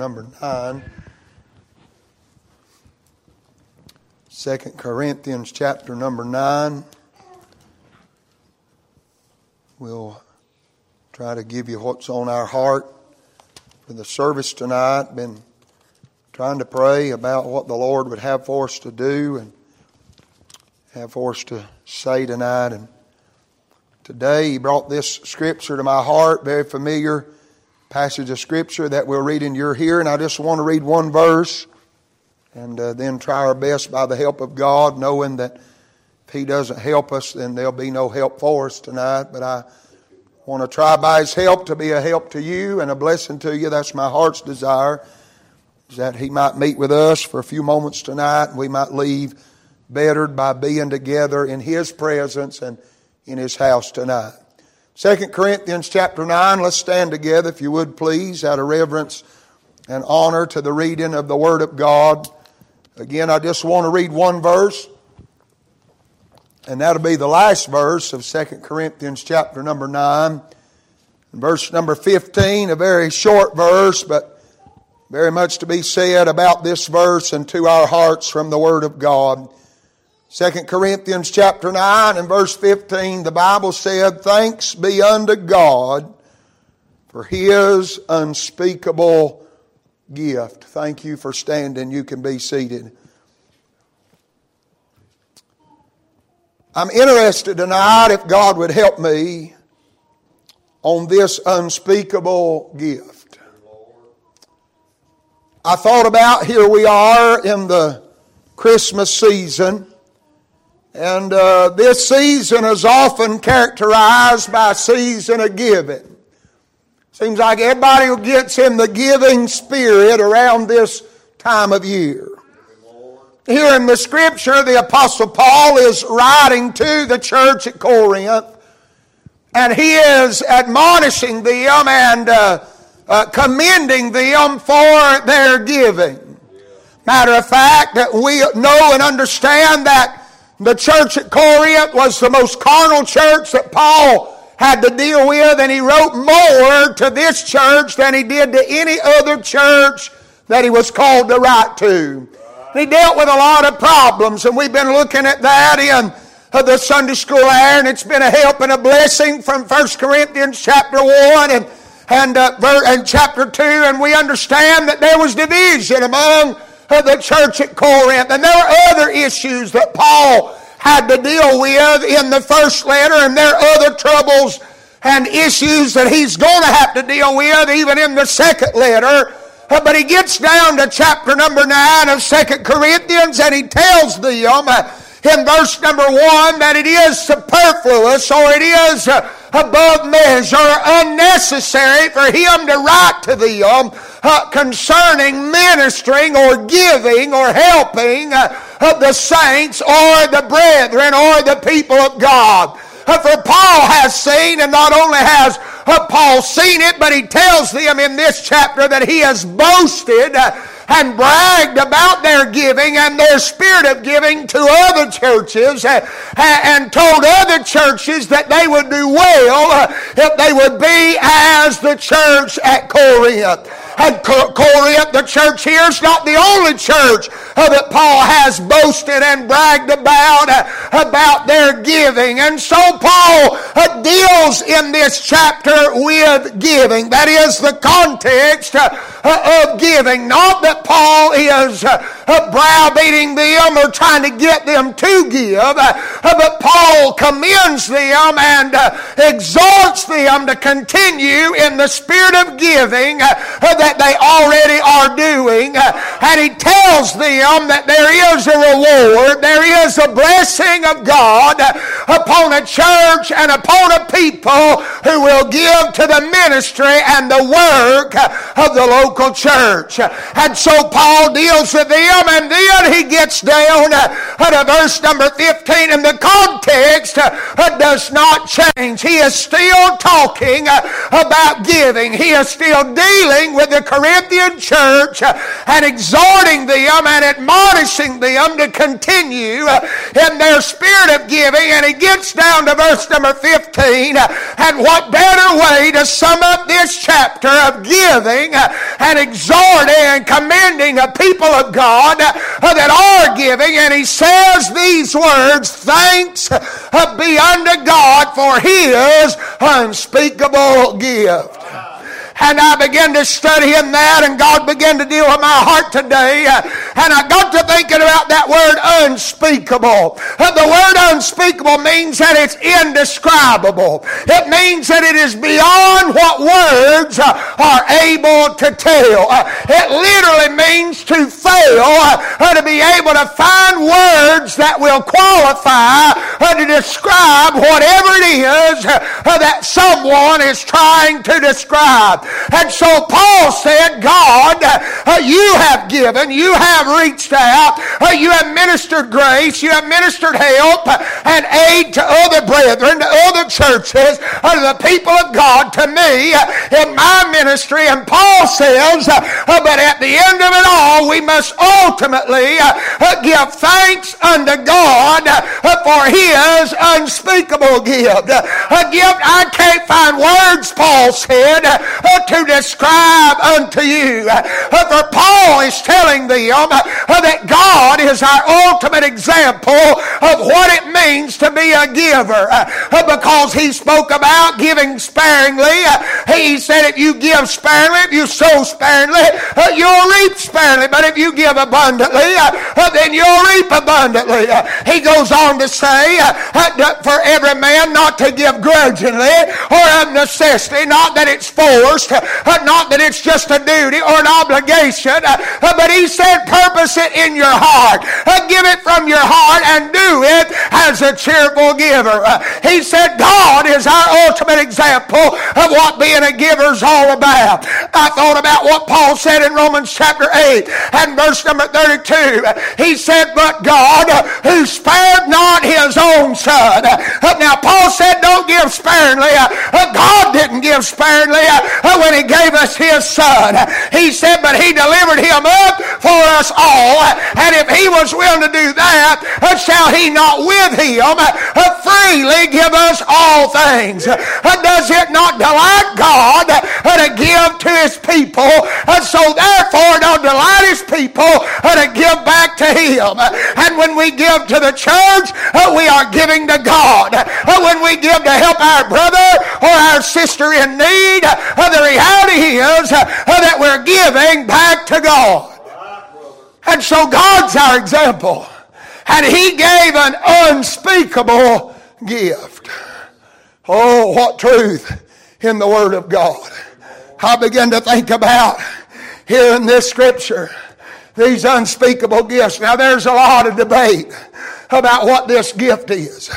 number 9. 2 Corinthians chapter number 9. We'll try to give you what's on our heart for the service tonight. Been trying to pray about what the Lord would have for us to do and have for us to say tonight. And today He brought this scripture to my heart, very familiar passage of Scripture that we'll read in your hearing. I just want to read one verse and uh, then try our best by the help of God, knowing that if He doesn't help us, then there'll be no help for us tonight. But I want to try by His help to be a help to you and a blessing to you. That's my heart's desire, is that He might meet with us for a few moments tonight and we might leave bettered by being together in His presence and in His house tonight. 2 Corinthians chapter 9, let's stand together if you would please out of reverence and honor to the reading of the Word of God. Again, I just want to read one verse, and that'll be the last verse of 2 Corinthians chapter number 9. Verse number 15, a very short verse, but very much to be said about this verse and to our hearts from the Word of God. 2 Corinthians chapter 9 and verse 15, the Bible said, Thanks be unto God for His unspeakable gift. Thank you for standing. You can be seated. I'm interested tonight if God would help me on this unspeakable gift. I thought about here we are in the Christmas season. And uh, this season is often characterized by season of giving. Seems like everybody gets in the giving spirit around this time of year. Here in the scripture, the Apostle Paul is writing to the church at Corinth, and he is admonishing them and uh, uh, commending them for their giving. Matter of fact, that we know and understand that the church at Corinth was the most carnal church that Paul had to deal with, and he wrote more to this church than he did to any other church that he was called to write to. He dealt with a lot of problems, and we've been looking at that in uh, the Sunday school hour, and it's been a help and a blessing from 1 Corinthians chapter 1 and, and, uh, and chapter 2, and we understand that there was division among of the church at Corinth. And there are other issues that Paul had to deal with in the first letter, and there are other troubles and issues that he's going to have to deal with even in the second letter. But he gets down to chapter number 9 of Second Corinthians and he tells them in verse number 1 that it is superfluous or it is above measure, unnecessary for him to write to them uh, concerning ministering or giving or helping uh, the saints or the brethren or the people of God. Uh, for Paul has seen, and not only has Paul seen it, but he tells them in this chapter that he has boasted uh, and bragged about their giving and their spirit of giving to other churches uh, and told other churches that they would do well uh, if they would be as the church at Corinth. And Corinth, the church here, is not the only church uh, that Paul has boasted and bragged about, about their giving. And so Paul deals in this chapter with giving. That is the context of giving. Not that Paul is uh, uh, browbeating them or trying to get them to give, uh, but Paul commends them and exhorts them to continue in the spirit of giving that they already are doing. And he tells them that there is a reward, there is a blessing of God upon a church and upon a people who will give to the ministry and the work of the local church. And so Paul deals with them, and then he gets down uh, to verse number 15, and the context uh, does not change. He is still talking uh, about giving, he is still dealing with the Corinthian church and exhorting them and admonishing them to continue in their spirit of giving. And he gets down to verse number 15. And what better way to sum up this chapter of giving and exhorting and commending the people of God that are giving? And he says these words, Thanks be unto God for his unspeakable gift. And I began to study in that, and God began to deal with my heart today. And I got to thinking about that word unspeakable. The word unspeakable means that it's indescribable. It means that it is beyond what words are able to tell. It literally means to fail, or to be able to find words that will qualify uh, to describe whatever it is uh, that someone is trying to describe. And so Paul said, God, uh, you have given, you have reached out, uh, you have ministered grace, you have ministered help and aid to other brethren, to other churches, uh, to the people of God, to me uh, in my ministry. And Paul says, uh, but at the end of it all, we must ultimately uh, give thanks unto God for his unspeakable gift. A gift I can't find words, Paul said, to describe unto you. Uh, for Paul is telling them uh, that God is our ultimate example of what it means to be a giver. Uh, because he spoke about giving sparingly. He said if you give sparingly, if you sow sparingly, you'll reap sparingly. But if you give abundantly, then you'll reap abundantly. He goes on to say for every man not to give grudgingly or of necessity, not that it's forced, Uh, not that it's just a duty or an obligation, uh, uh, but he said, purpose it in your heart. Uh, give it from your heart and do it as a cheerful giver. Uh, he said, God is our ultimate example of what being a giver is all about. I thought about what Paul said in Romans chapter 8 and verse number 32. He said, But God, who spared not his own son. Uh, now, Paul said, Don't give sparingly. God didn't give sparingly when he gave us his son. He said, but he delivered him up for us all. And if he was willing to do that, uh, shall he not with him uh, freely give us all things? Uh, does it not delight God Uh, to give to his people? And so therefore, don't delight his people uh, to give back to him. And when we give to the church, uh, we are giving to God. When we give to help our brother or our sister in need, the reality is uh, that we're giving back to God. And so God's our example. And He gave an unspeakable gift. Oh, what truth in the Word of God. I begin to think about here in this scripture these unspeakable gifts. Now, there's a lot of debate about what this gift is.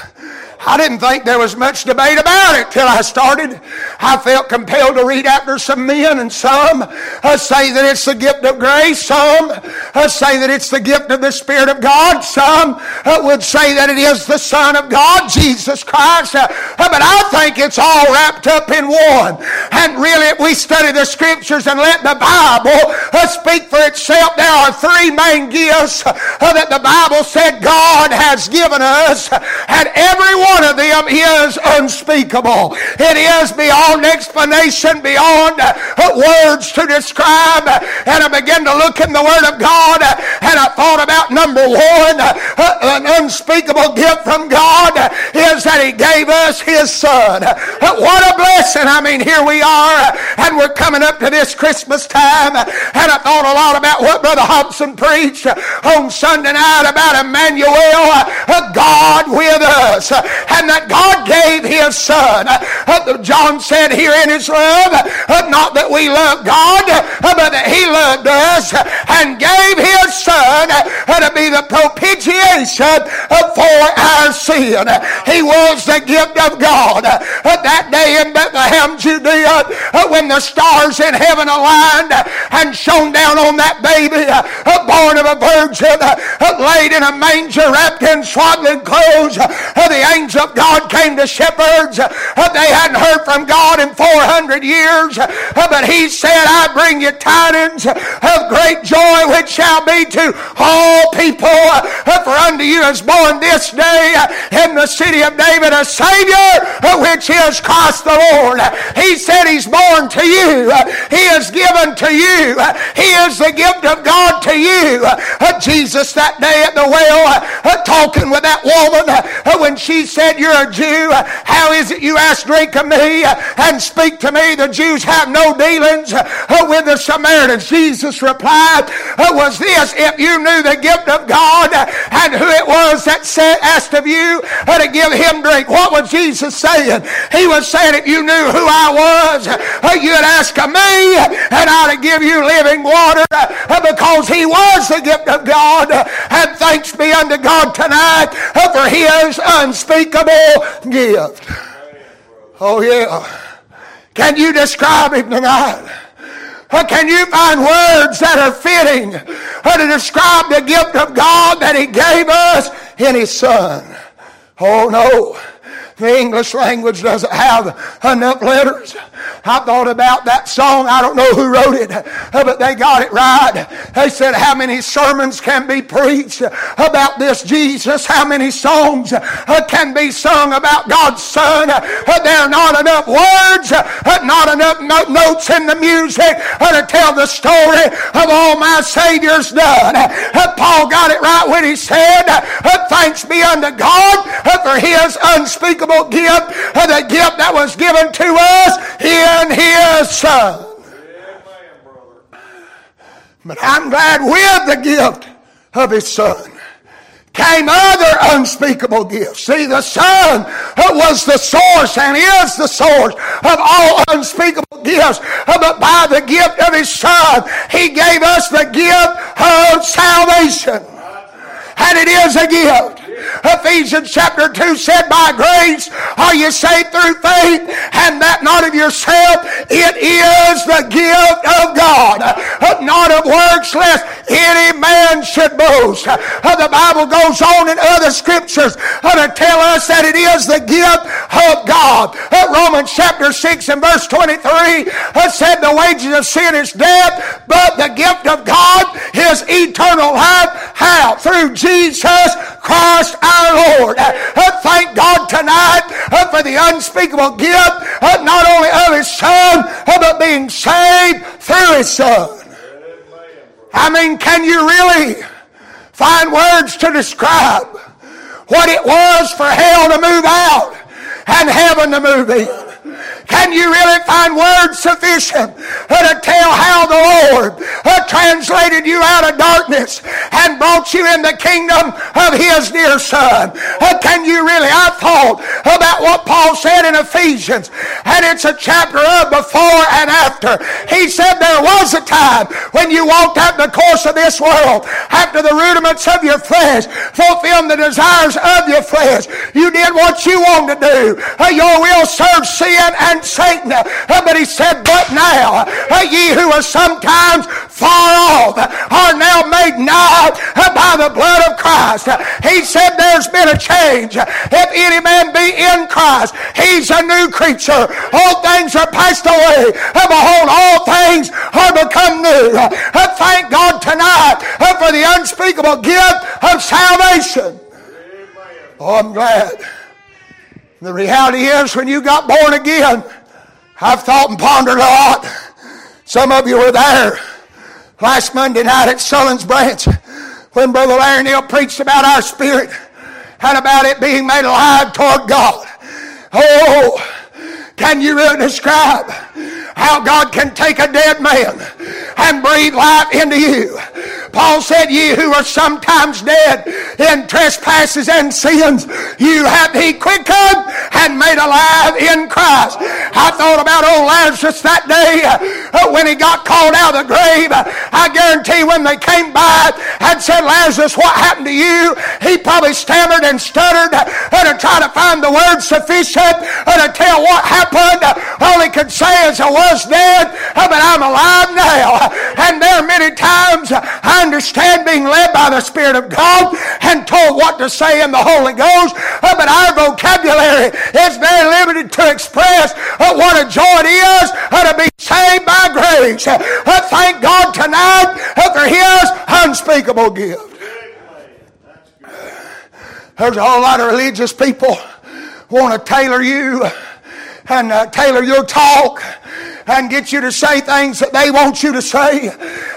I didn't think there was much debate about it till I started. I felt compelled to read after some men, and some uh, say that it's the gift of grace. Some uh, say that it's the gift of the Spirit of God. Some uh, would say that it is the Son of God, Jesus Christ. Uh, but I think it's all wrapped up in one. And really, if we study the Scriptures and let the Bible uh, speak for itself, there are three main gifts uh, that the Bible said God has given us, and every one of them is unspeakable. It is beyond explanation, beyond uh, words to describe. And I began to look in the Word of God uh, and I thought about number one, uh, uh, an unspeakable gift from God is that He gave us His Son. Uh, what a blessing. I mean, here we are and we're coming up to this Christmas time and I thought a lot about what Brother Hobson preached on Sunday night about Emmanuel, God with us and that God gave his son. Uh, John said here in his love, uh, not that we love God, uh, but that he loved us and gave his son uh, to be the propitiation uh, for our sin. He was the gift of God. Uh, that day in Bethlehem, Judea, when the stars in heaven aligned and shone down on that baby, born of a virgin, laid in a manger, wrapped in swaddling clothes, the angel of God came to shepherds. Uh, they hadn't heard from God in 400 years. Uh, but he said, I bring you tidings of great joy which shall be to all people. Uh, for unto you is born this day in the city of David a Savior, which is Christ the Lord. He said He's born to you. He is given to you. He is the gift of God to you. Jesus that day at the well talking with that woman when she said, You're a Jew. How is it you ask drink of me and speak to me? The Jews have no dealings uh, with the Samaritans. Jesus replied, uh, Was this if you knew the gift of God uh, and who it was that said, asked of you to give him drink? What was Jesus saying? He was saying, If you knew who I was, you'd ask of me and I'd give you living water because he was the gift of God. And thanks be unto God tonight for his unspeakable gift. Oh, yeah. Can you describe him tonight? Can you find words that are fitting to describe the gift of God that He gave us in His Son? Oh no. The English language doesn't have enough letters. I thought about that song. I don't know who wrote it, but they got it right. They said, How many sermons can be preached about this Jesus? How many songs can be sung about God's Son? There are not enough words, not enough notes in the music to tell the story of all my Savior's done. Paul got it right when he said, Thanks be unto God for his unspeakable gift, the gift that was given to us in His Son. But I'm glad with the gift of His Son came other unspeakable gifts. See, the Son was the source and is the source of all unspeakable gifts. Uh, but by the gift of His Son, He gave us the gift of salvation. And it is a gift. Ephesians chapter 2 said, By grace are you saved through faith, and that not of yourself. It is the gift of God, not of works, lest any man should boast. Uh, the Bible goes on in other scriptures uh, to tell us that it is the gift of God. Uh, Romans chapter 6 and verse 23 said, The wages of sin is death, but the gift of God is eternal life. How? Through Jesus Christ our Lord. Uh, thank God tonight uh, for the unspeakable gift, uh, not only of His Son, but being saved through His Son. I mean, can you really find words to describe what it was for hell to move out and heaven to move in? Can you really find words sufficient to tell how the Lord uh, translated you out of darkness and brought you in the kingdom of His dear Son? Uh, can you really? I thought what Paul said in Ephesians, and it's a chapter of before and after. He said there was a time when you walked out in the course of this world after the rudiments of your flesh, fulfilling the desires of your flesh. You did what you wanted to do. Uh, your will served sin and Satan. Uh, but he said, But now, uh, ye who are sometimes far off are now made nigh by the blood of Christ. He said, There's been a change. If any man be in Christ, he's a new creature. All things are passed away. And Behold, all things are become new. And Thank God tonight for the unspeakable gift of salvation. Oh, I'm glad. The reality is, when you got born again, I've thought and pondered a lot. Some of you were there last Monday night at Sullins Branch when Brother Larry Neal preached about our spirit and about it being made alive toward God. Oh, can you really describe how God can take a dead man and breathe life into you? Paul said, Ye who are sometimes dead in trespasses and sins, you have he quickened and made alive in Christ. I thought about old Lazarus that day uh, when he got called out of the grave. I guarantee when they came by and said, Lazarus, what happened to you? He probably stammered and stuttered uh, to try to find the words sufficient uh, to tell what happened. All he could say is, I was dead, but I'm alive now. And there many times I understand being led by the Spirit of God and told what to say in the Holy Ghost, uh, but our vocabulary is very limited to express uh, what a joy it is uh, to be saved by grace. Thank God tonight for His unspeakable gift. There's a whole lot of religious people want to tailor you and uh, tailor your talk and get you to say things that they want you to say.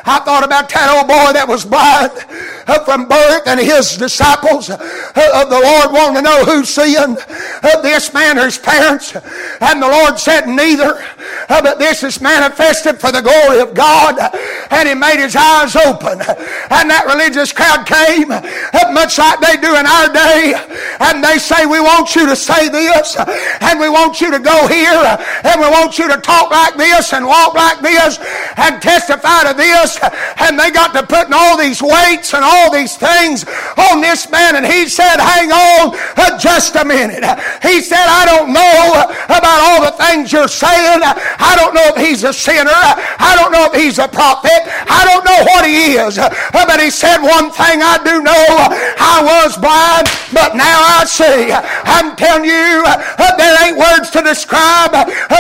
I thought about that old boy that was blind uh, from birth and his disciples uh, of the Lord wanting to know who's uh, this man or his parents. And the Lord said, Neither, uh, but this is manifested for the glory of God. And he made his eyes open. And that religious crowd came, uh, much like they do in our day. And they say, We want you to say this, and we want you to go here, and we want you to talk like this and walk like this and testify to this. And they got to putting all these weights and all these things on this man. And he said, Hang on uh, just a minute. He said, I don't know about all the things you're saying. I don't know if he's a sinner. I don't know if he's a prophet. I don't know what he is. But he said, One thing I do know I was blind, but now I see. I'm telling you, uh, there ain't words to describe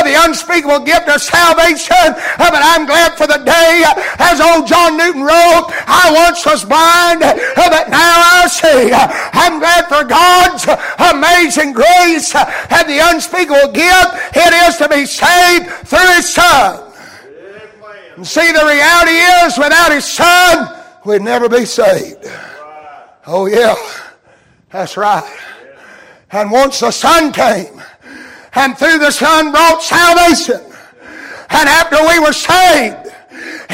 the unspeakable gift of salvation. But I'm glad for the day, as old John Newton wrote, I once was blind, but now I see. I'm glad for God's amazing grace and the unspeakable gift it is to be saved through His Son. And see, the reality is, without His Son, we'd never be saved. Oh, yeah, that's right. And once the Son came, and through the Son brought salvation, and after we were saved,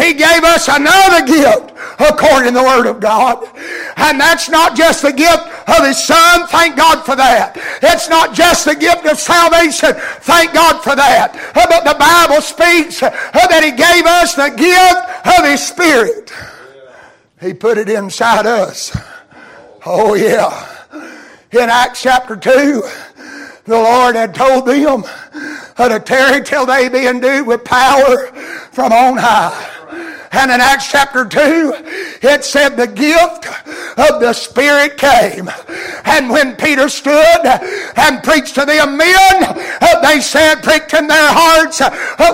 He gave us another gift according to the Word of God. And that's not just the gift of His Son. Thank God for that. It's not just the gift of salvation. Thank God for that. But the Bible speaks that He gave us the gift of His Spirit. He put it inside us. Oh, yeah. In Acts chapter 2, the Lord had told them how to tarry till they be endued with power from on high. And in Acts chapter 2, it said the gift of the Spirit came. And when Peter stood and preached to them men, they said, pricked in their hearts,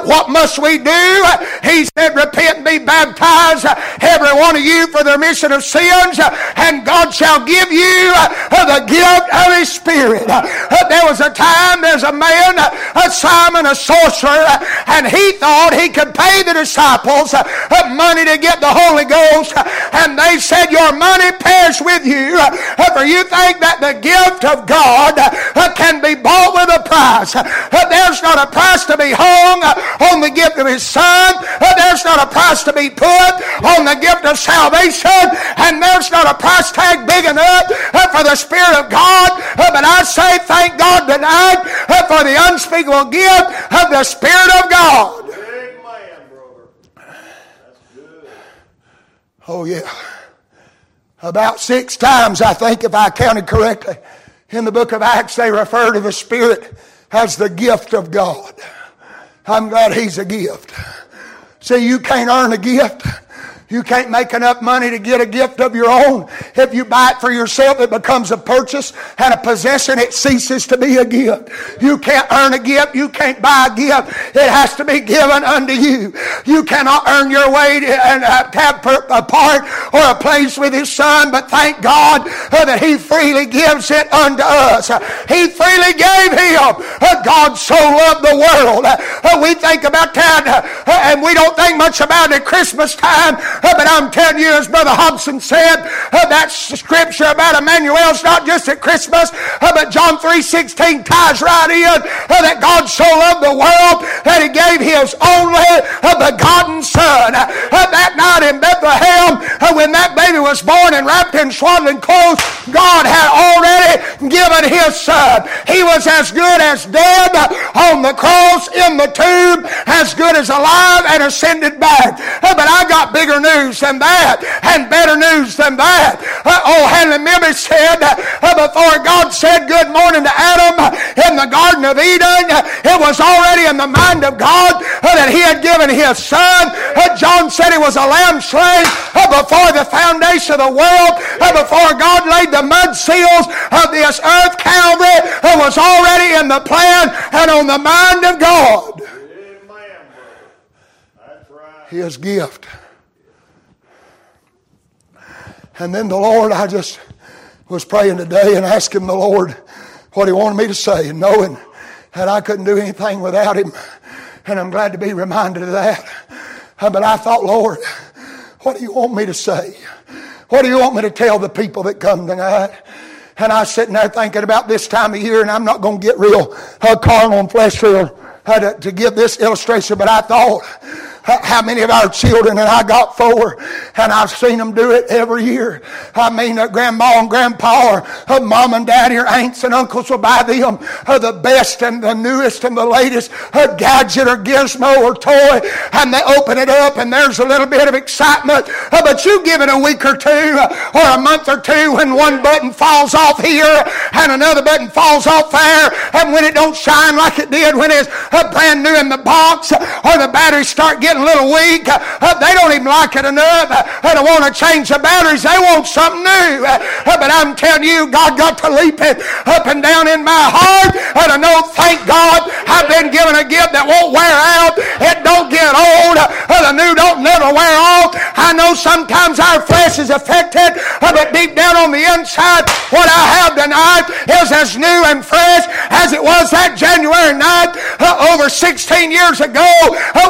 what must we do? He said, repent and be baptized, every one of you, for the remission of sins, and God shall give you the gift of His Spirit. There was a time, there's a man, a Simon, a sorcerer, and he thought he could pay the disciples money to get the Holy Ghost, and they said, Your money perish with you, for you think that the gift of God can be bought with a price. There's not a price to be hung on the gift of His Son, there's not a price to be put on the gift of salvation, and there's not a price tag big enough for the Spirit of God. But I say, thank God tonight for the unspeakable gift of the Spirit of God. Oh, yeah. About six times, I think, if I counted correctly, in the book of Acts, they refer to the Spirit as the gift of God. I'm glad He's a gift. See, you can't earn a gift. You can't make enough money to get a gift of your own. If you buy it for yourself, it becomes a purchase and a possession. It ceases to be a gift. You can't earn a gift. You can't buy a gift. It has to be given unto you. You cannot earn your way and have a part or a place with His Son, but thank God uh, that He freely gives it unto us. He freely gave Him. Uh, God so loved the world. Uh, we think about that and we don't think much about it Christmas time uh, but I'm telling you, as Brother Hobson said, that scripture about Emmanuel's not just at Christmas, but John 3.16 ties right in that God so loved the world that he gave his only begotten Son. that night in Bethlehem, when that baby was born and wrapped in swaddling clothes, God had already given his Son. He was as good as dead on the cross in the tomb, as good as alive and ascended back. but I got bigger news than that and better news than that. Uh, oh, Hannah Mimmy said uh, before God said good morning to Adam in the Garden of Eden, it was already in the mind of God uh, that he had given his son. Uh, John said he was a lamb slain uh, before the foundation of the world, before God laid the mud seals of this earth. Calvary it was already in the plan and on the mind of God. His gift And then the Lord, I just was praying today and asking the Lord what He wanted me to say, and knowing that I couldn't do anything without Him. And I'm glad to be reminded of that. Uh, but I thought, Lord, what do you want me to say? What do you want me to tell the people that come tonight? And I was sitting there thinking about this time of year, and I'm not going to get real uh, carnal and fleshly uh, to, to give this illustration, but I thought, how many of our children, and I got four, and I've seen them do it every year. I mean, uh, grandma and grandpa or uh, mom and daddy or aunts and uncles will buy them uh, the best and the newest and the latest uh, gadget or gizmo or toy, and they open it up and there's a little bit of excitement. Uh, but you give it a week or two uh, or a month or two when one button falls off here and another button falls off there, and when it don't shine like it did when it's brand new in the box or the batteries start getting getting a little weak. Uh, they don't even like it enough uh, to want to change the batteries. They want something new. Uh, but I'm telling you, God got to leap it up and down in my heart and I know, thank God, I've been given a gift that won't wear out. It don't get old. The new don't never wear off. I know sometimes our flesh is affected, but deep down on the inside, what I have tonight is as new and fresh as it was that January night over 16 years ago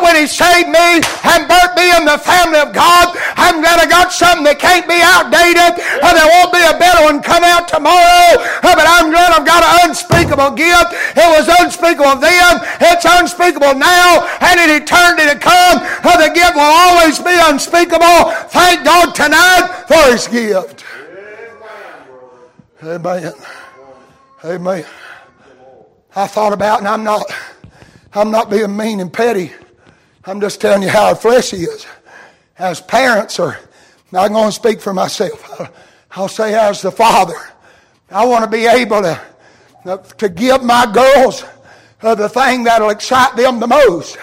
when He saved me me and birth me in the family of God. I'm glad I got something that can't be outdated. And there won't be a better one come out tomorrow. But I'm glad I've got an unspeakable gift. It was unspeakable then. It's unspeakable now. And in eternity to come, the gift will always be unspeakable. Thank God tonight for his gift. Amen. Amen. I thought about, and I'm not, I'm not being mean and petty. I'm just telling you how our flesh is. As parents, or I'm going to speak for myself. I'll say as the father, I want to be able to, to give my girls uh, the thing that'll excite them the most.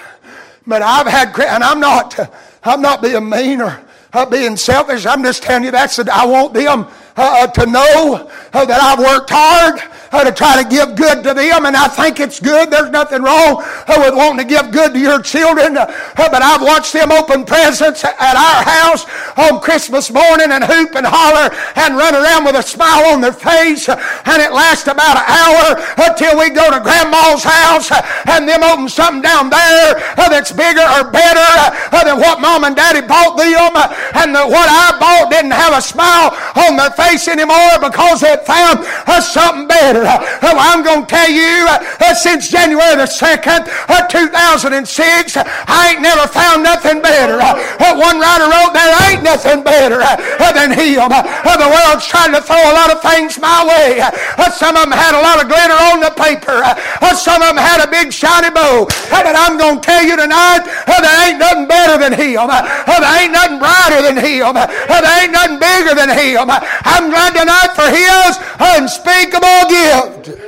But I've had, and I'm not, I'm not being mean or uh, being selfish. I'm just telling you that's, I want them uh, to know that I've worked hard to try to give good to them, and I think it's good. There's nothing wrong uh, with wanting to give good to your children, uh, but I've watched them open presents at our house on Christmas morning and hoop and holler and run around with a smile on their face, and it lasts about an hour until we go to Grandma's house and them open something down there that's bigger or better than what Mom and Daddy bought them, and what I bought didn't have a smile on their face anymore because they found something better. Oh, I'm going to tell you, uh, since January the 2nd, uh, 2006, I ain't never found nothing better. Uh, uh, one writer wrote, there ain't nothing better uh, uh, than him. The world's trying to throw a lot of things my way. Some of them had a lot of glitter on the paper. Some of them had a big shiny bow. But I'm going to tell you tonight, ain't nothing better than him. There ain't nothing brighter than him. There ain't nothing bigger than him. I'm glad tonight for his unspeakable gift.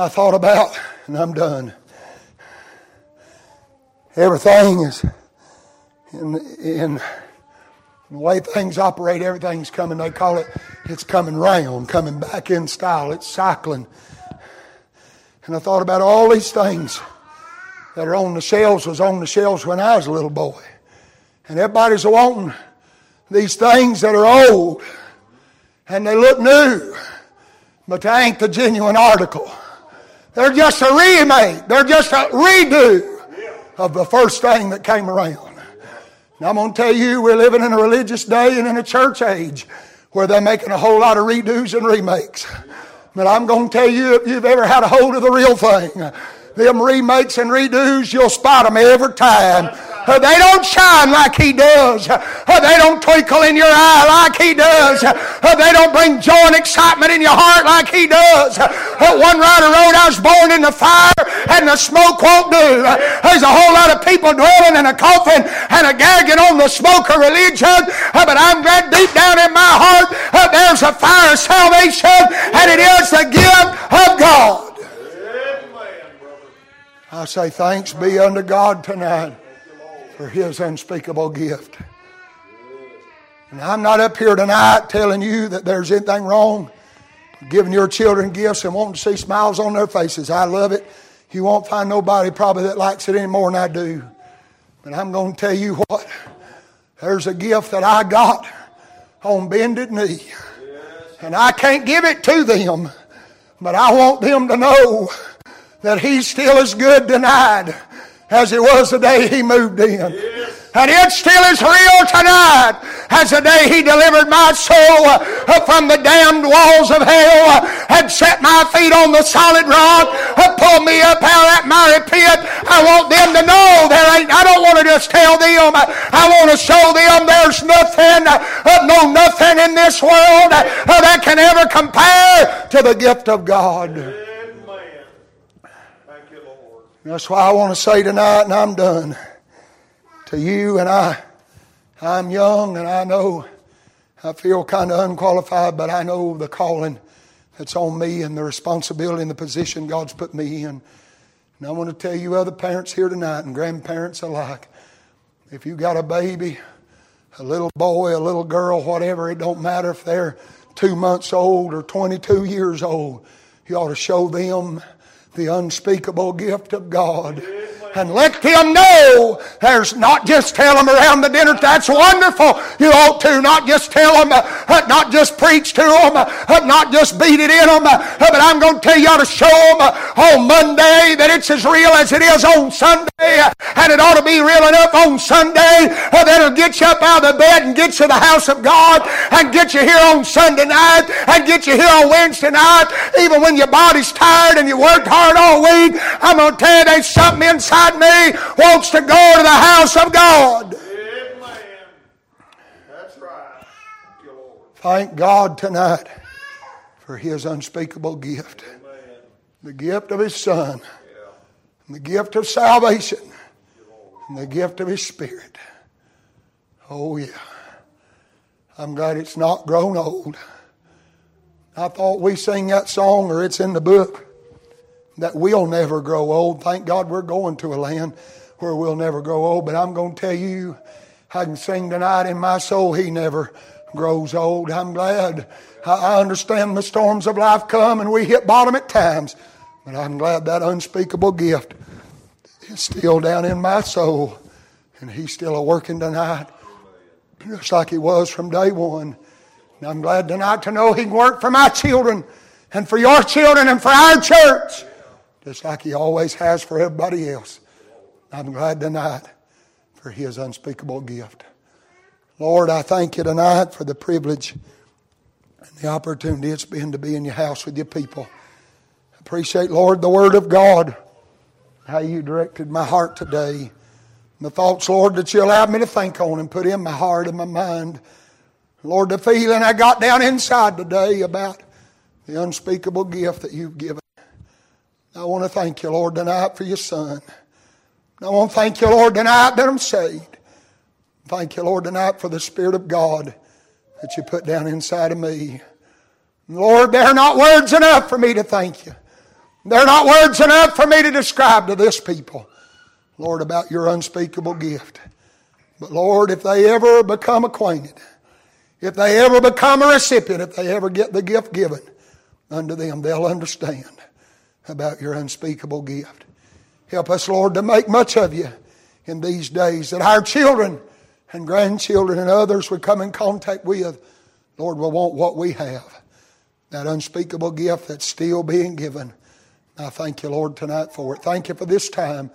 I thought about, and I'm done. Everything is in, in the way things operate, everything's coming, they call it, it's coming round, coming back in style, it's cycling. And I thought about all these things that are on the shelves was on the shelves when I was a little boy. And everybody's wanting these things that are old and they look new, but they ain't the genuine article. They're just a remake. They're just a redo of the first thing that came around. Now I'm going to tell you, we're living in a religious day and in a church age where they're making a whole lot of redos and remakes. But I'm going to tell you, if you've ever had a hold of the real thing, them remakes and redos, you'll spot them every time uh, they don't shine like He does. Uh, they don't twinkle in your eye like He does. Uh, they don't bring joy and excitement in your heart like He does. One writer wrote, I was born in the fire and the smoke won't do. There's a whole lot of people dwelling in a coffin and a gagging on the smoke of religion. But I'm glad deep down in my heart there's a fire of salvation and it is the gift of God. I say thanks be unto God tonight for his unspeakable gift. And I'm not up here tonight telling you that there's anything wrong giving your children gifts and wanting to see smiles on their faces. I love it. You won't find nobody probably that likes it any more than I do. But I'm going to tell you what, there's a gift that I got on bended knee. And I can't give it to them, but I want them to know that He's still as good tonight as it was the day He moved in. And it still is real tonight as the day He delivered my soul from the damned walls of hell and set my feet on the solid rock pulled me up out of that miry pit. I want them to know there ain't, I don't want to just tell them. I want to show them there's nothing, uh, no nothing in this world uh, that can ever compare to the gift of God. That's why I want to say tonight, and I'm done to you and I. I'm young and I know I feel kind of unqualified, but I know the calling that's on me and the responsibility and the position God's put me in. And I want to tell you, other parents here tonight and grandparents alike, if you got a baby, a little boy, a little girl, whatever, it don't matter if they're two months old or 22 years old, you ought to show them the unspeakable gift of God and let them know there's not just tell them around the dinner that's wonderful. You ought to not just tell them uh, not just preach to them uh, not just beat it in them uh, but I'm going to tell you how to show them on Monday that it's as real as it is on Sunday and it ought to be real enough on Sunday that it'll get you up out of the bed and get you to the house of God and get you here on Sunday night and get you here on Wednesday night. Even when your body's tired and you worked hard all week I'm going to tell you there's something inside me wants to go to the house of God. Amen. That's right. Thank God tonight for His unspeakable gift. Amen. The gift of His Son. Yeah. The gift of salvation. And the gift of His Spirit. Oh, yeah. I'm glad it's not grown old. I thought we sing that song or it's in the book that we'll never grow old. Thank God we're going to a land where we'll never grow old. But I'm going to tell you, I can sing tonight in my soul, He never grows old. I'm glad. I understand the storms of life come and we hit bottom at times. But I'm glad that unspeakable gift is still down in my soul. And He's still a working tonight, just like He was from day one. And I'm glad tonight to know He can work for my children and for your children and for our church just like He always has for everybody else. I'm glad tonight for His unspeakable gift. Lord, I thank you tonight for the privilege and the opportunity it's been to be in your house with your people. I appreciate, Lord, the Word of God, how you directed my heart today. The thoughts, Lord, that you allowed me to think on and put in my heart and my mind. Lord, the feeling I got down inside today about the unspeakable gift that you've given. I want to thank you, Lord, tonight for your son. I want to thank you, Lord, tonight that I'm saved. Thank you, Lord, tonight for the Spirit of God that you put down inside of me. Lord, there are not words enough for me to thank you. There are not words enough for me to describe to this people, Lord, about your unspeakable gift. But Lord, if they ever become acquainted, if they ever become a recipient, if they ever get the gift given unto them, they'll understand about your unspeakable gift. Help us, Lord, to make much of you in these days that our children and grandchildren and others we come in contact with, Lord, will want what we have. That unspeakable gift that's still being given. I thank you, Lord, tonight for it. Thank you for this time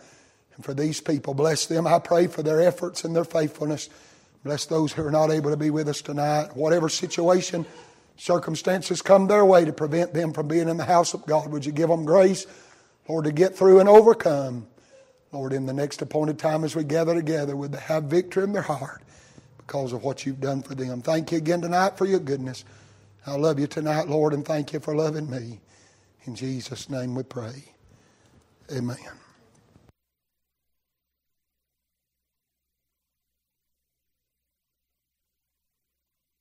and for these people. Bless them. I pray for their efforts and their faithfulness. Bless those who are not able to be with us tonight. Whatever situation, circumstances come their way to prevent them from being in the house of God. Would you give them grace, Lord, to get through and overcome? Lord, in the next appointed time as we gather together, would they have victory in their heart because of what you've done for them? Thank you again tonight for your goodness. I love you tonight, Lord, and thank you for loving me. In Jesus' name we pray. Amen.